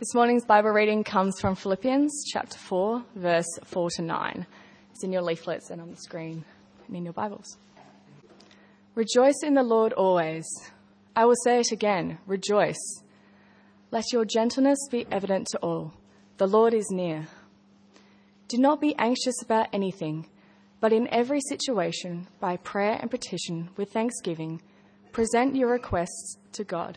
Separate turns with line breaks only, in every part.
This morning's Bible reading comes from Philippians chapter 4, verse 4 to 9. It's in your leaflets and on the screen and in your Bibles. Rejoice in the Lord always. I will say it again rejoice. Let your gentleness be evident to all. The Lord is near. Do not be anxious about anything, but in every situation, by prayer and petition with thanksgiving, present your requests to God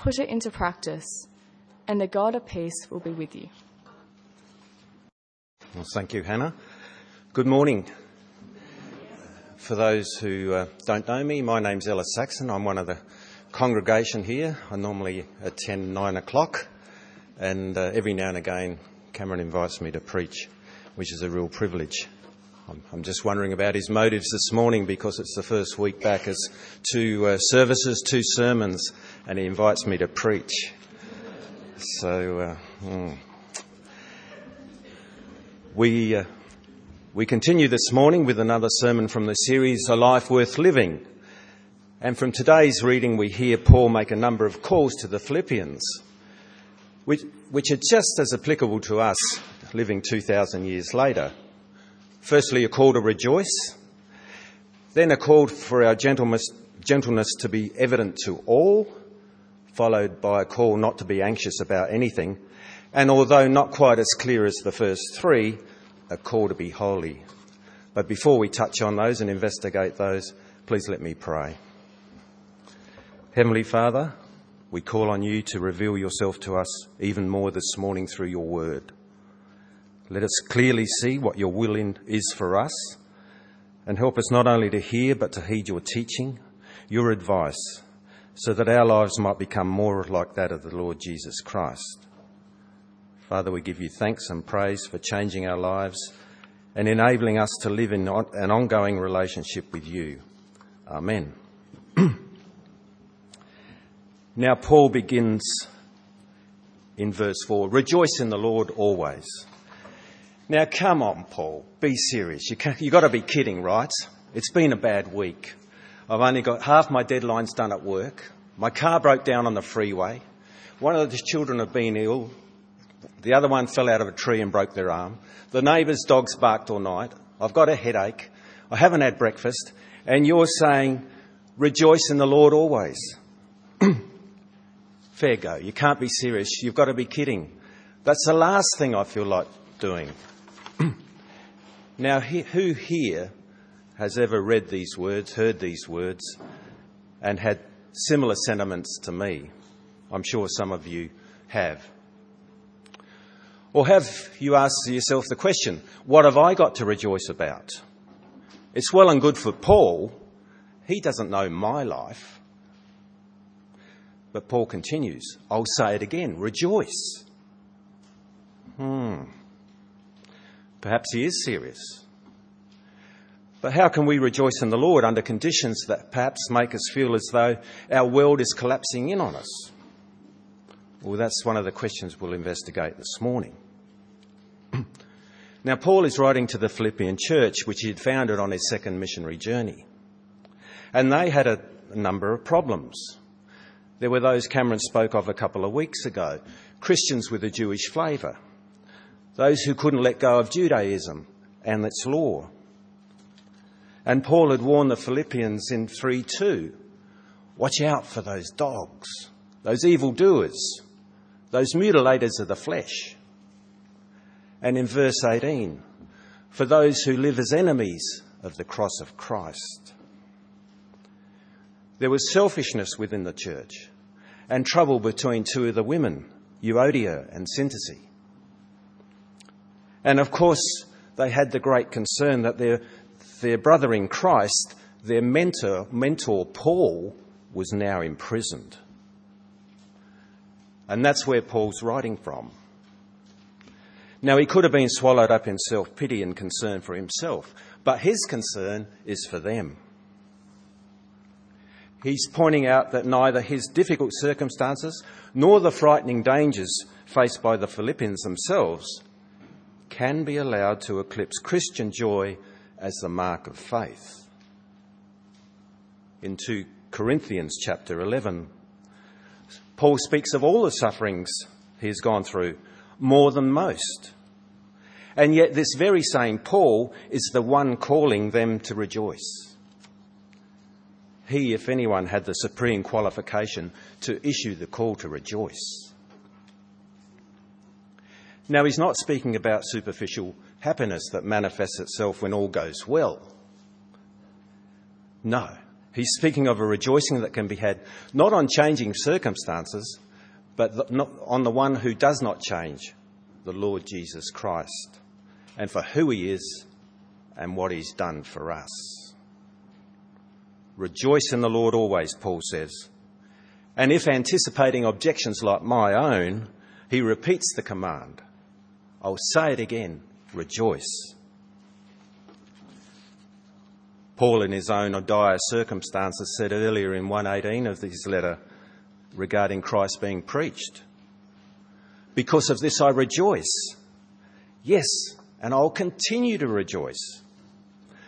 Put it into practice, and the God of peace will be with you.
Well, thank you, Hannah. Good morning. For those who uh, don't know me, my name's Ellis Saxon. I'm one of the congregation here. I normally attend nine o'clock, and uh, every now and again, Cameron invites me to preach, which is a real privilege. I'm, just wondering about his motives this morning because it's the first week back as two uh, services, two sermons, and he invites me to preach. So, uh, hmm. we, uh, we continue this morning with another sermon from the series A Life Worth Living. And from today's reading, we hear Paul make a number of calls to the Philippians, which, which are just as applicable to us living 2,000 years later. Firstly, a call to rejoice, then a call for our gentleness, gentleness to be evident to all, followed by a call not to be anxious about anything, and although not quite as clear as the first three, a call to be holy. But before we touch on those and investigate those, please let me pray. Heavenly Father, we call on you to reveal yourself to us even more this morning through your word. Let us clearly see what your will is for us and help us not only to hear but to heed your teaching, your advice, so that our lives might become more like that of the Lord Jesus Christ. Father, we give you thanks and praise for changing our lives and enabling us to live in an ongoing relationship with you. Amen. now, Paul begins in verse 4 Rejoice in the Lord always. Now, come on, Paul. Be serious. You have got to be kidding, right? It's been a bad week. I've only got half my deadlines done at work. My car broke down on the freeway. One of the children have been ill. The other one fell out of a tree and broke their arm. The neighbour's dogs barked all night. I've got a headache. I haven't had breakfast. And you're saying, rejoice in the Lord always. Fair go. You can't be serious. You've got to be kidding. That's the last thing I feel like doing. Now, who here has ever read these words, heard these words, and had similar sentiments to me? I'm sure some of you have. Or have you asked yourself the question, what have I got to rejoice about? It's well and good for Paul. He doesn't know my life. But Paul continues, I'll say it again, rejoice. Hmm. Perhaps he is serious. But how can we rejoice in the Lord under conditions that perhaps make us feel as though our world is collapsing in on us? Well, that's one of the questions we'll investigate this morning. now, Paul is writing to the Philippian church, which he had founded on his second missionary journey. And they had a, number of problems. There were those Cameron spoke of a couple of weeks ago Christians with a Jewish flavour those who couldn't let go of Judaism and its law. And Paul had warned the Philippians in 3 2 watch out for those dogs, those evildoers, those mutilators of the flesh. And in verse 18, for those who live as enemies of the cross of Christ. There was selfishness within the church and trouble between two of the women, Euodia and Syntyche. And of course, they had the great concern that their, their brother in Christ, their mentor, mentor Paul, was now imprisoned. And that's where Paul's writing from. Now, he could have been swallowed up in self pity and concern for himself, but his concern is for them. He's pointing out that neither his difficult circumstances nor the frightening dangers faced by the Philippians themselves can be allowed to eclipse Christian joy as the mark of faith. In 2 Corinthians chapter 11, Paul speaks of all the sufferings he has gone through, more than most. And yet, this very same Paul is the one calling them to rejoice. He, if anyone, had the supreme qualification to issue the call to rejoice. Now, he's not speaking about superficial happiness that manifests itself when all goes well. No, he's speaking of a rejoicing that can be had not on changing circumstances, but on the one who does not change, the Lord Jesus Christ, and for who he is and what he's done for us. Rejoice in the Lord always, Paul says. And if anticipating objections like my own, he repeats the command I'll say it again rejoice. Paul, in his own dire circumstances, said earlier in 118 of his letter regarding Christ being preached, Because of this I rejoice. Yes, and I'll continue to rejoice.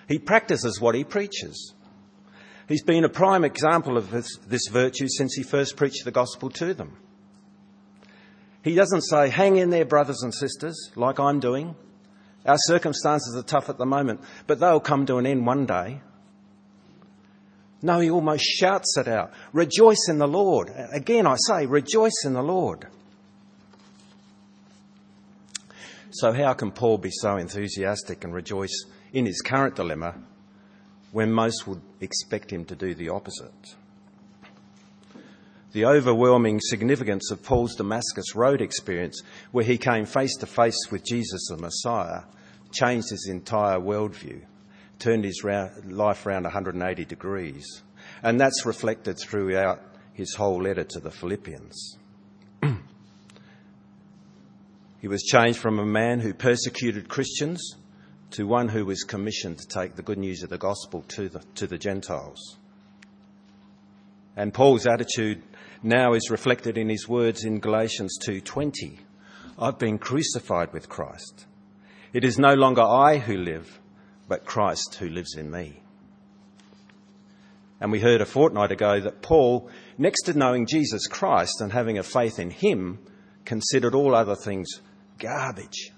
He practices what he preaches. He's been a prime example of this, this virtue since he first preached the gospel to them. He doesn't say, hang in there, brothers and sisters, like I'm doing. Our circumstances are tough at the moment, but they'll come to an end one day. No, he almost shouts it out. Rejoice in the Lord. Again, I say, rejoice in the Lord. So, how can Paul be so enthusiastic and rejoice in his current dilemma when most would expect him to do the opposite? The overwhelming significance of Paul's Damascus Road experience, where he came face to face with Jesus the Messiah, changed his entire worldview, turned his life around 180 degrees. And that's reflected throughout his whole letter to the Philippians. he was changed from a man who persecuted Christians to one who was commissioned to take the good news of the gospel to the, to the Gentiles. And Paul's attitude now is reflected in his words in Galatians 2:20. I've been crucified with Christ. It is no longer I who live, but Christ who lives in me. And we heard a fortnight ago that Paul, next to knowing Jesus Christ and having a faith in him, considered all other things garbage,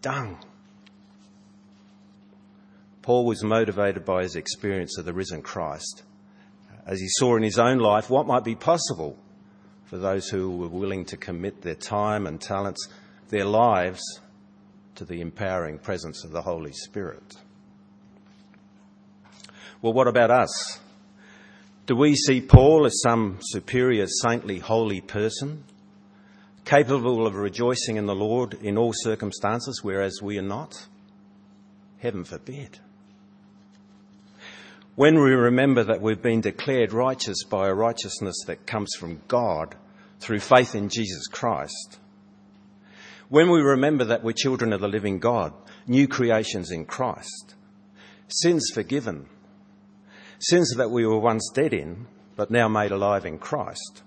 dung. Paul was motivated by his experience of the risen Christ as he saw in his own life what might be possible for those who were willing to commit their time and talents, their lives, to the empowering presence of the Holy Spirit. Well, what about us? Do we see Paul as some superior, saintly, holy person, capable of rejoicing in the Lord in all circumstances, whereas we are not? Heaven forbid. When we remember that we've been declared righteous by a righteousness that comes from God through faith in Jesus Christ, when we remember that we're children of the living God, new creations in Christ, sins forgiven, sins that we were once dead in, but now made alive in Christ,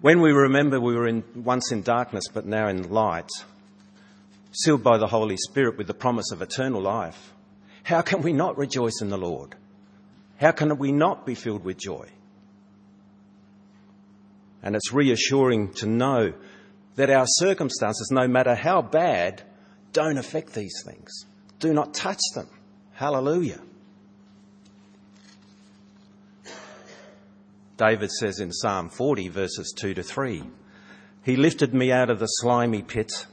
when we remember we were in, once in darkness, but now in light, sealed by the Holy Spirit with the promise of eternal life, how can we not rejoice in the Lord? How can we not be filled with joy? And it's reassuring to know that our circumstances, no matter how bad, don't affect these things. Do not touch them. Hallelujah. David says in Psalm 40, verses 2 to 3 He lifted me out of the slimy pit,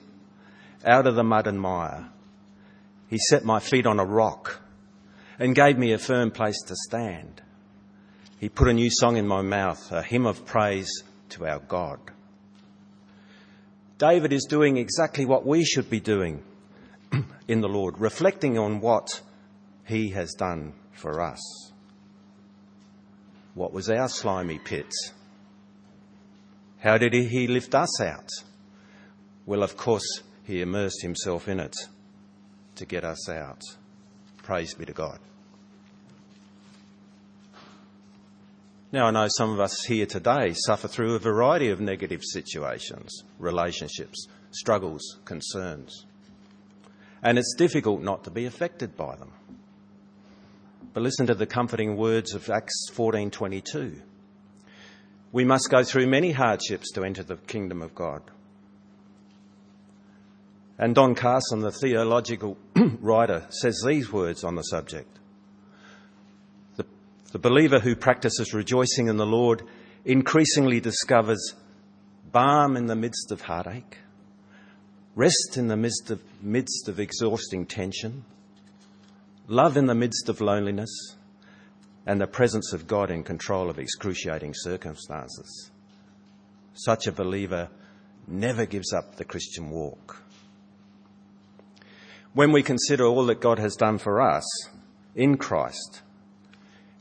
out of the mud and mire. He set my feet on a rock and gave me a firm place to stand. He put a new song in my mouth, a hymn of praise to our God. David is doing exactly what we should be doing in the Lord, reflecting on what he has done for us. What was our slimy pit? How did he lift us out? Well, of course, he immersed himself in it to get us out. Praise be to God. Now, I know some of us here today suffer through a variety of negative situations, relationships, struggles, concerns. And it's difficult not to be affected by them. But listen to the comforting words of Acts 14:22. We must go through many hardships to enter the kingdom of God. And Don Carson, the theological writer, says these words on the subject. The, believer who practices rejoicing in the Lord increasingly discovers balm in the midst of heartache, rest in the midst of, midst of exhausting tension, love in the midst of loneliness, and the presence of God in control of excruciating circumstances. Such a believer never gives up the Christian walk. When we consider all that God has done for us in Christ,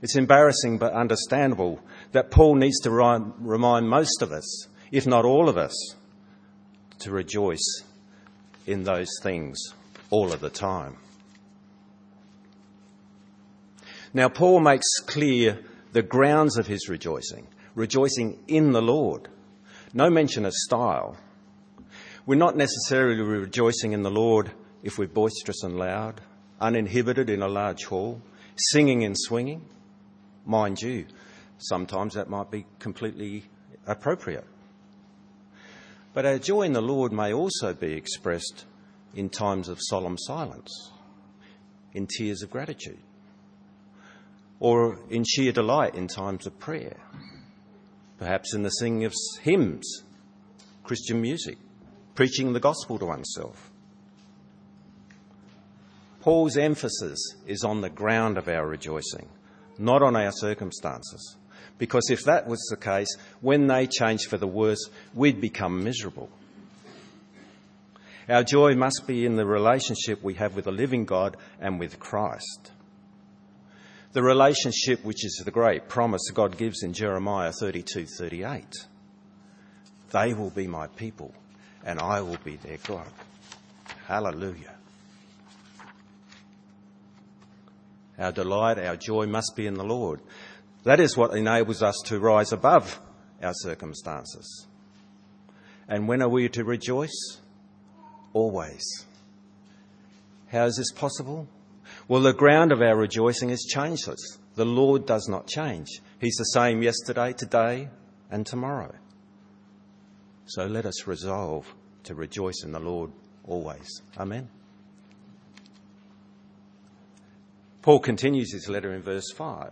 it's embarrassing but understandable that Paul needs to remind most of us, if not all of us, to rejoice in those things all of the time. Now, Paul makes clear the grounds of his rejoicing rejoicing in the Lord. No mention of style. We're not necessarily rejoicing in the Lord if we're boisterous and loud, uninhibited in a large hall, singing and swinging. Mind you, sometimes that might be completely appropriate. But our joy in the Lord may also be expressed in times of solemn silence, in tears of gratitude, or in sheer delight in times of prayer, perhaps in the singing of hymns, Christian music, preaching the gospel to oneself. Paul's emphasis is on the ground of our rejoicing, not on our circumstances. Because if that was the case, when they changed for the worse, we'd become miserable. Our joy must be in the relationship we have with the living God and with Christ the relationship which is the great promise God gives in Jeremiah 32:38. They will be my people and I will be their God. Hallelujah. Our delight, our joy must be in the Lord. That is what enables us to rise above our circumstances. And when are we to rejoice? Always. How is this possible? Well, the ground of our rejoicing is changeless. The Lord does not change. He's the same yesterday, today, and tomorrow. So let us resolve to rejoice in the Lord always. Amen. Paul continues his letter in verse 5.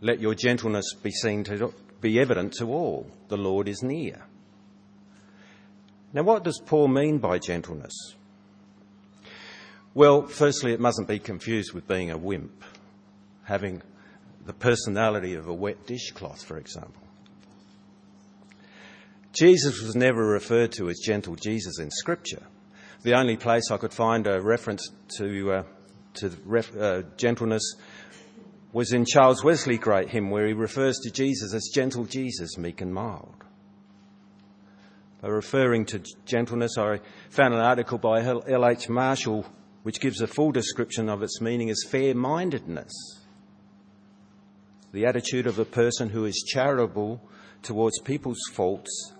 Let your gentleness be seen to be evident to all. The Lord is near. Now, what does Paul mean by gentleness? Well, firstly, it mustn't be confused with being a wimp, having the personality of a wet dishcloth, for example. Jesus was never referred to as gentle Jesus in Scripture. The only place I could find a reference to, uh, to ref, uh, gentleness was in Charles Wesley's great hymn, where he refers to Jesus as gentle Jesus, meek and mild. By referring to gentleness, I found an article by L.H. Marshall which gives a full description of its meaning as fair mindedness, the attitude of a person who is charitable towards people's faults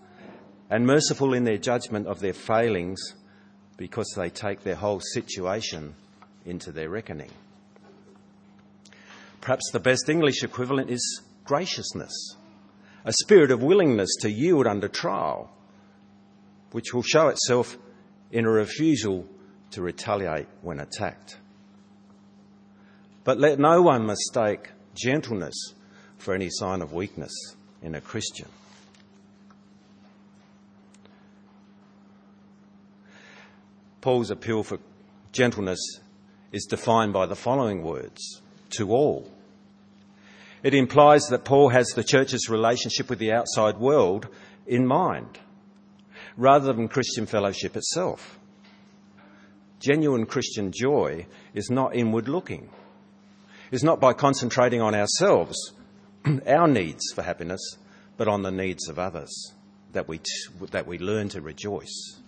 and merciful in their judgment of their failings because they take their whole situation into their reckoning. Perhaps the best English equivalent is graciousness, a spirit of willingness to yield under trial, which will show itself in a refusal to retaliate when attacked. But let no one mistake gentleness for any sign of weakness in a Christian. Paul's appeal for gentleness is defined by the following words to all. It implies that Paul has the church's relationship with the outside world in mind, rather than Christian fellowship itself. Genuine Christian joy is not inward looking. It's not by concentrating on ourselves, our needs for happiness, but on the needs of others, that we, that we learn to rejoice.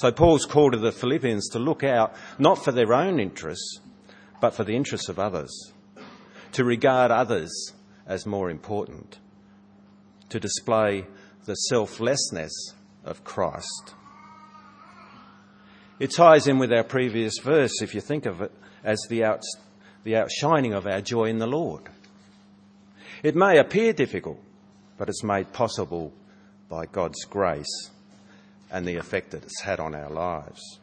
So Paul's call to the Philippians to look out not for their own interests, but for the interests of others, to regard others as more important, to display the selflessness of Christ. It ties in with our previous verse, if you think of it as the, out, the outshining of our joy in the Lord. It may appear difficult, but it's made possible by God's grace and the effect that it's had on our lives.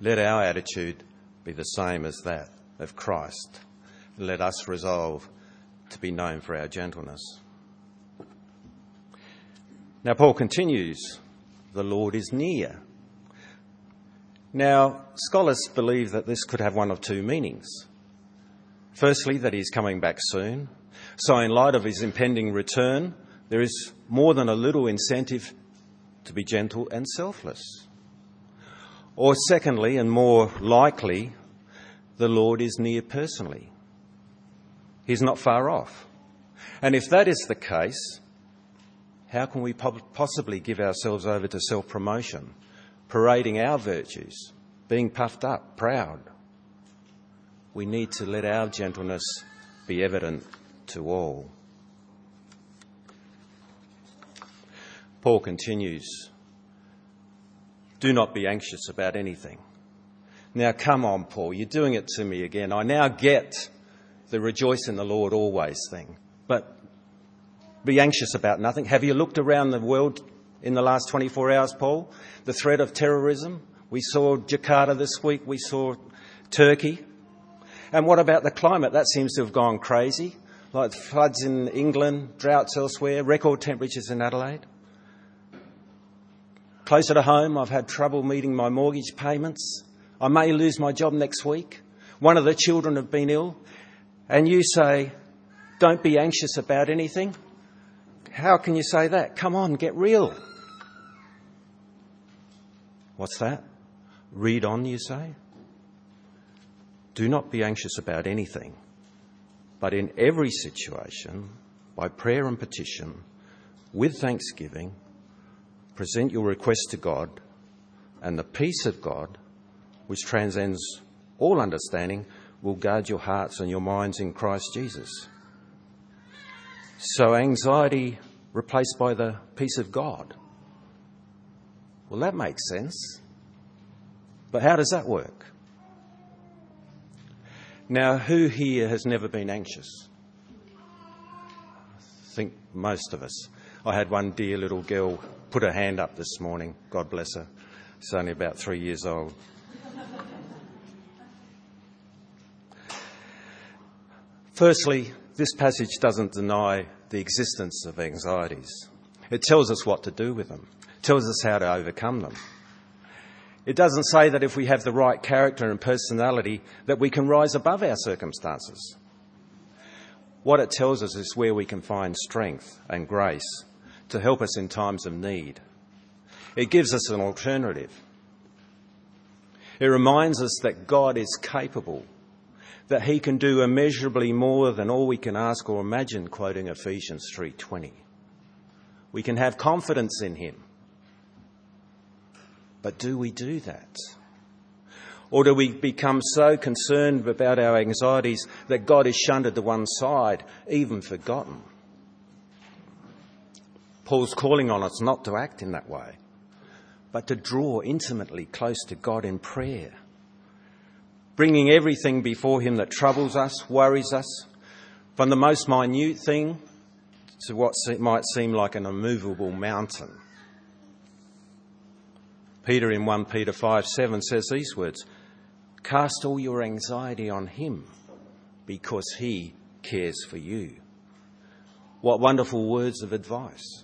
Let our attitude be the same as that of Christ. Let us resolve to be known for our gentleness. Now, Paul continues the Lord is near. Now, scholars believe that this could have one of two meanings. Firstly, that he's coming back soon. So, in light of his impending return, there is more than a little incentive to be gentle and selfless. Or, secondly, and more likely, the Lord is near personally. He's not far off. And if that is the case, how can we possibly give ourselves over to self promotion, parading our virtues, being puffed up, proud? We need to let our gentleness be evident to all. Paul continues Do not be anxious about anything. Now, come on, Paul, you're doing it to me again. I now get the rejoice in the Lord always thing. But be anxious about nothing. Have you looked around the world in the last 24 hours, Paul? The threat of terrorism. We saw Jakarta this week. We saw Turkey. And what about the climate? That seems to have gone crazy. Like floods in England, droughts elsewhere, record temperatures in Adelaide. Closer to home, I've had trouble meeting my mortgage payments. I may lose my job next week. One of the children have been ill. And you say, don't be anxious about anything. How can you say that? Come on, get real. What's that? Read on, you say? Do not be anxious about anything, but in every situation, by prayer and petition, with thanksgiving, present your request to God, and the peace of God, which transcends all understanding, will guard your hearts and your minds in Christ Jesus. So anxiety replaced by the peace of God. Well, that makes sense. But how does that work? Now, who here has never been anxious? I think most of us. I had one dear little girl put her hand up this morning. God bless her. She's only about three years old. Firstly, this passage doesn't deny the existence of anxieties. It tells us what to do with them, it tells us how to overcome them. It doesn't say that if we have the right character and personality that we can rise above our circumstances. What it tells us is where we can find strength and grace to help us in times of need. It gives us an alternative. It reminds us that God is capable that he can do immeasurably more than all we can ask or imagine quoting Ephesians 3:20 we can have confidence in him but do we do that or do we become so concerned about our anxieties that God is shunted to one side even forgotten Paul's calling on us not to act in that way but to draw intimately close to God in prayer bringing everything before Him that troubles us, worries us, from the most minute thing to what might seem like an immovable mountain. Peter in 1 Peter 5 7 says these words Cast all your anxiety on Him because He cares for you. What wonderful words of advice.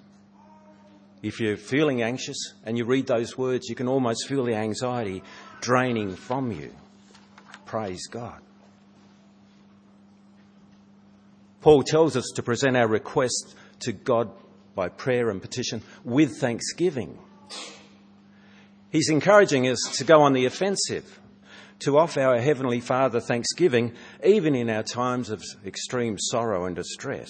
If you're feeling anxious and you read those words, you can almost feel the anxiety draining from you. Praise God. Paul tells us to present our request to God by prayer and petition with thanksgiving. He's encouraging us to go on the offensive, to offer our Heavenly Father thanksgiving even in our times of extreme sorrow and distress.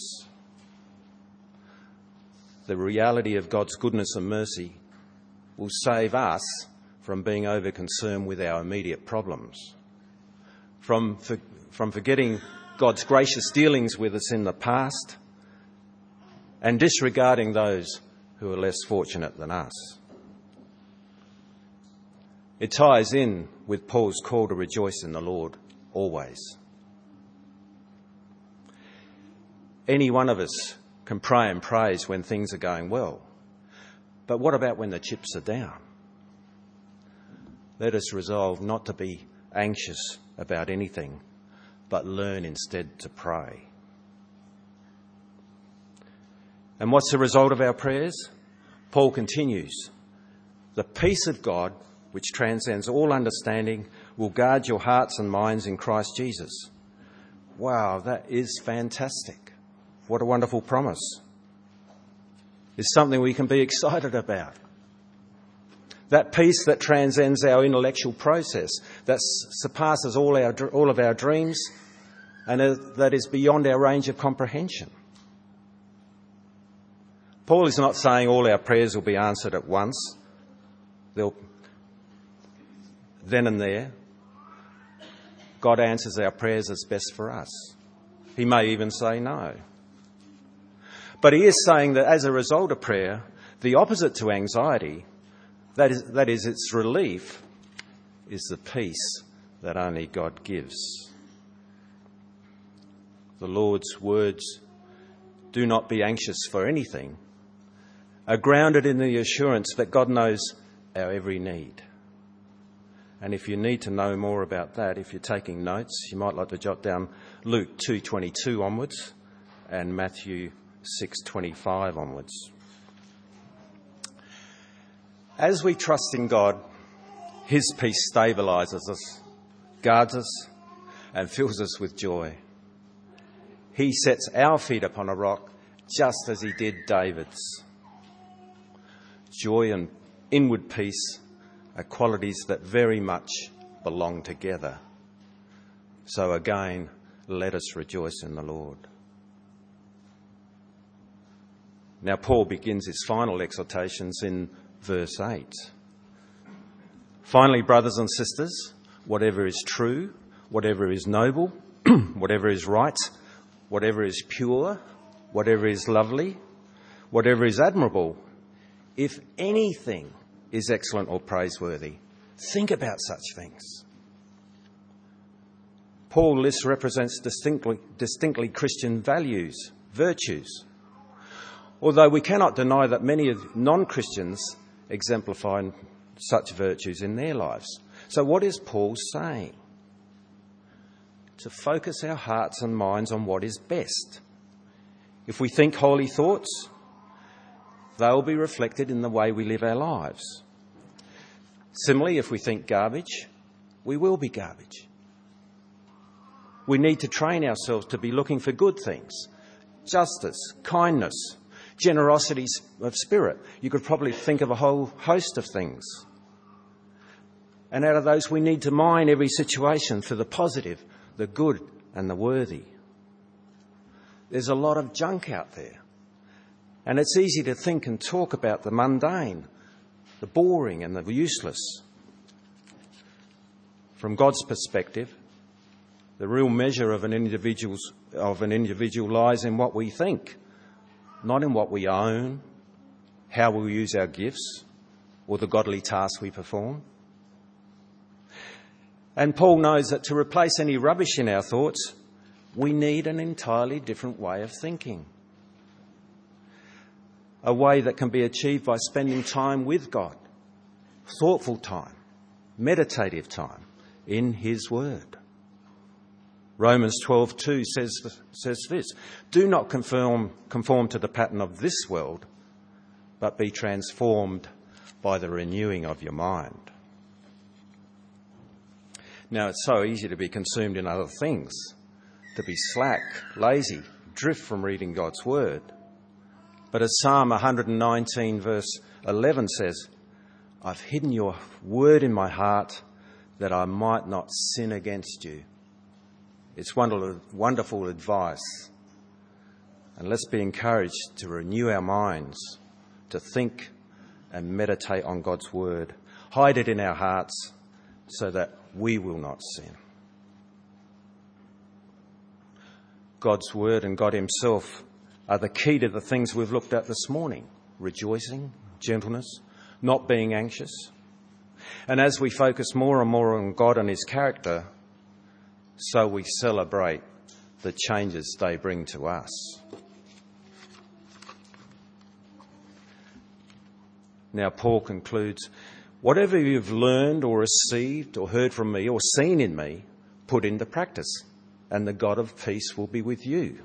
The reality of God's goodness and mercy will save us from being over concerned with our immediate problems, from, for, from forgetting God's gracious dealings with us in the past, and disregarding those who are less fortunate than us. It ties in with Paul's call to rejoice in the Lord always. Any one of us can pray and praise when things are going well. But what about when the chips are down? Let us resolve not to be anxious about anything, but learn instead to pray. And what's the result of our prayers? Paul continues The peace of God which transcends all understanding, will guard your hearts and minds in Christ Jesus. Wow, that is fantastic. What a wonderful promise. It's something we can be excited about. That peace that transcends our intellectual process, that surpasses all, our, all of our dreams, and that is beyond our range of comprehension. Paul is not saying all our prayers will be answered at once. They'll then and there, God answers our prayers as best for us. He may even say no. But he is saying that as a result of prayer, the opposite to anxiety, that is, that is its relief, is the peace that only God gives. The Lord's words, do not be anxious for anything, are grounded in the assurance that God knows our every need. And if you need to know more about that, if you're taking notes, you might like to jot down Luke 2:22 onwards and Matthew 6:25 onwards. As we trust in God, his peace stabilizes us, guards us, and fills us with joy. He sets our feet upon a rock just as he did David's. Joy and inward peace are qualities that very much belong together. So again, let us rejoice in the Lord. Now, Paul begins his final exhortations in verse 8. Finally, brothers and sisters, whatever is true, whatever is noble, whatever is right, whatever is pure, whatever is lovely, whatever is admirable, if anything is excellent or praiseworthy. Think about such things. Paul lists represents distinctly, distinctly Christian values, virtues. Although we cannot deny that many non Christians exemplify such virtues in their lives. So, what is Paul saying? To focus our hearts and minds on what is best. If we think holy thoughts, they'll be reflected in the way we live our lives. Similarly, if we think garbage, we will be garbage. We need to train ourselves to be looking for good things justice, kindness, generosity of spirit. You could probably think of a whole host of things. And out of those, we need to mine every situation for the positive, the good, and the worthy. There's a lot of junk out there. And it's easy to think and talk about the mundane, the boring, and the useless. From God's perspective, the real measure of an, individual's, of an individual lies in what we think, not in what we own, how we use our gifts, or the godly tasks we perform. And Paul knows that to replace any rubbish in our thoughts, we need an entirely different way of thinking a way that can be achieved by spending time with God, thoughtful time, meditative time in His Word. Romans 12:2 says, says this, Do not conform, conform to the pattern of this world, but be transformed by the renewing of your mind. Now, it's so easy to be consumed in other things, to be slack, lazy, drift from reading God's Word. But as Psalm 119, verse 11 says, I've hidden your word in my heart that I might not sin against you. It's wonderful, wonderful advice. And let's be encouraged to renew our minds, to think and meditate on God's word. Hide it in our hearts so that we will not sin. God's word and God Himself are the key to the things we've looked at this morning rejoicing, gentleness, not being anxious. And as we focus more and more on God and His character, so we celebrate the changes they bring to us. Now, Paul concludes whatever you've learned or received or heard from me or seen in me, put into practice, and the God of peace will be with you.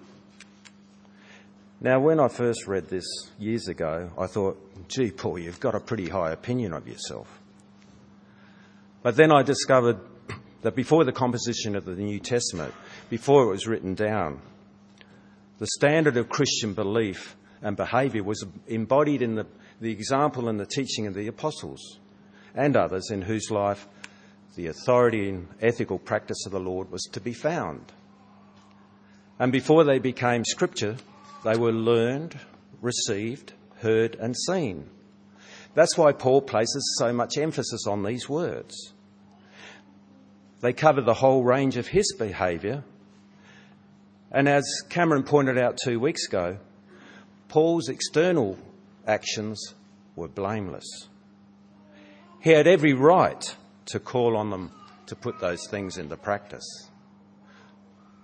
Now, when I first read this years ago, I thought, gee, Paul, you've got a pretty high opinion of yourself. But then I discovered that before the composition of the New Testament, before it was written down, the standard of Christian belief and behaviour was embodied in the, the example and the teaching of the apostles and others in whose life the authority and ethical practice of the Lord was to be found. And before they became scripture, they were learned, received, heard, and seen. That's why Paul places so much emphasis on these words. They cover the whole range of his behaviour. And as Cameron pointed out two weeks ago, Paul's external actions were blameless. He had every right to call on them to put those things into practice.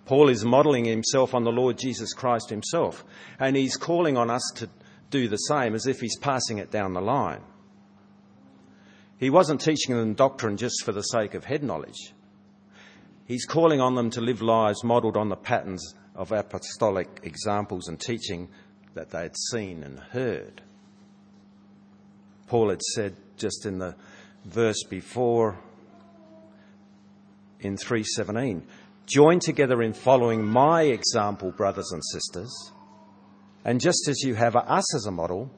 Paul is modelling himself on the Lord Jesus Christ himself, and he's calling on us to do the same as if he's passing it down the line. He wasn't teaching them doctrine just for the sake of head knowledge. He's calling on them to live lives modelled on the patterns of apostolic examples and teaching that they had seen and heard. Paul had said just in the verse before in 317 join together in following my example brothers and sisters and just as you have us as a model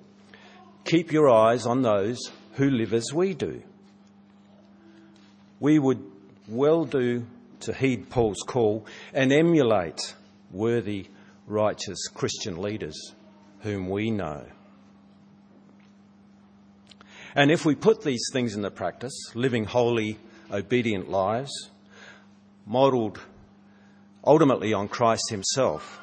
keep your eyes on those who live as we do we would well do to heed Paul's call and emulate worthy, righteous Christian leaders whom we know. And if we put these things into practice, living holy, obedient lives, modelled ultimately on Christ Himself,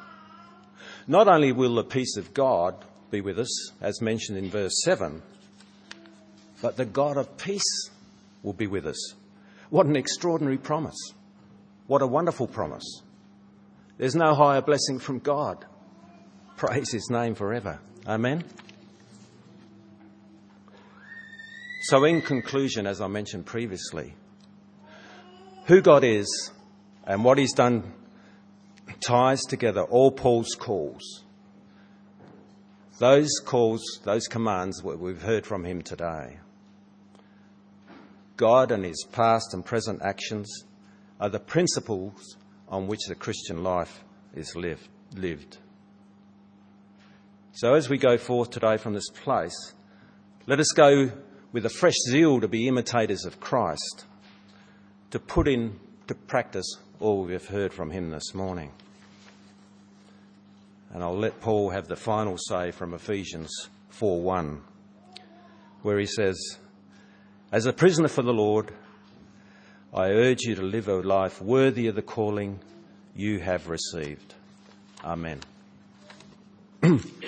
not only will the peace of God be with us, as mentioned in verse 7, but the God of peace will be with us. What an extraordinary promise! What a wonderful promise. There's no higher blessing from God. Praise his name forever. Amen. So, in conclusion, as I mentioned previously, who God is and what he's done ties together all Paul's calls. Those calls, those commands, we've heard from him today. God and his past and present actions are the principles on which the Christian life is lived. So, as we go forth today from this place, let us go with a fresh zeal to be imitators of Christ, to put into practice all we've heard from him this morning. And I'll let Paul have the final say from Ephesians 4:1, where he says, "As a prisoner for the Lord, I urge you to live a life worthy of the calling you have received. Amen.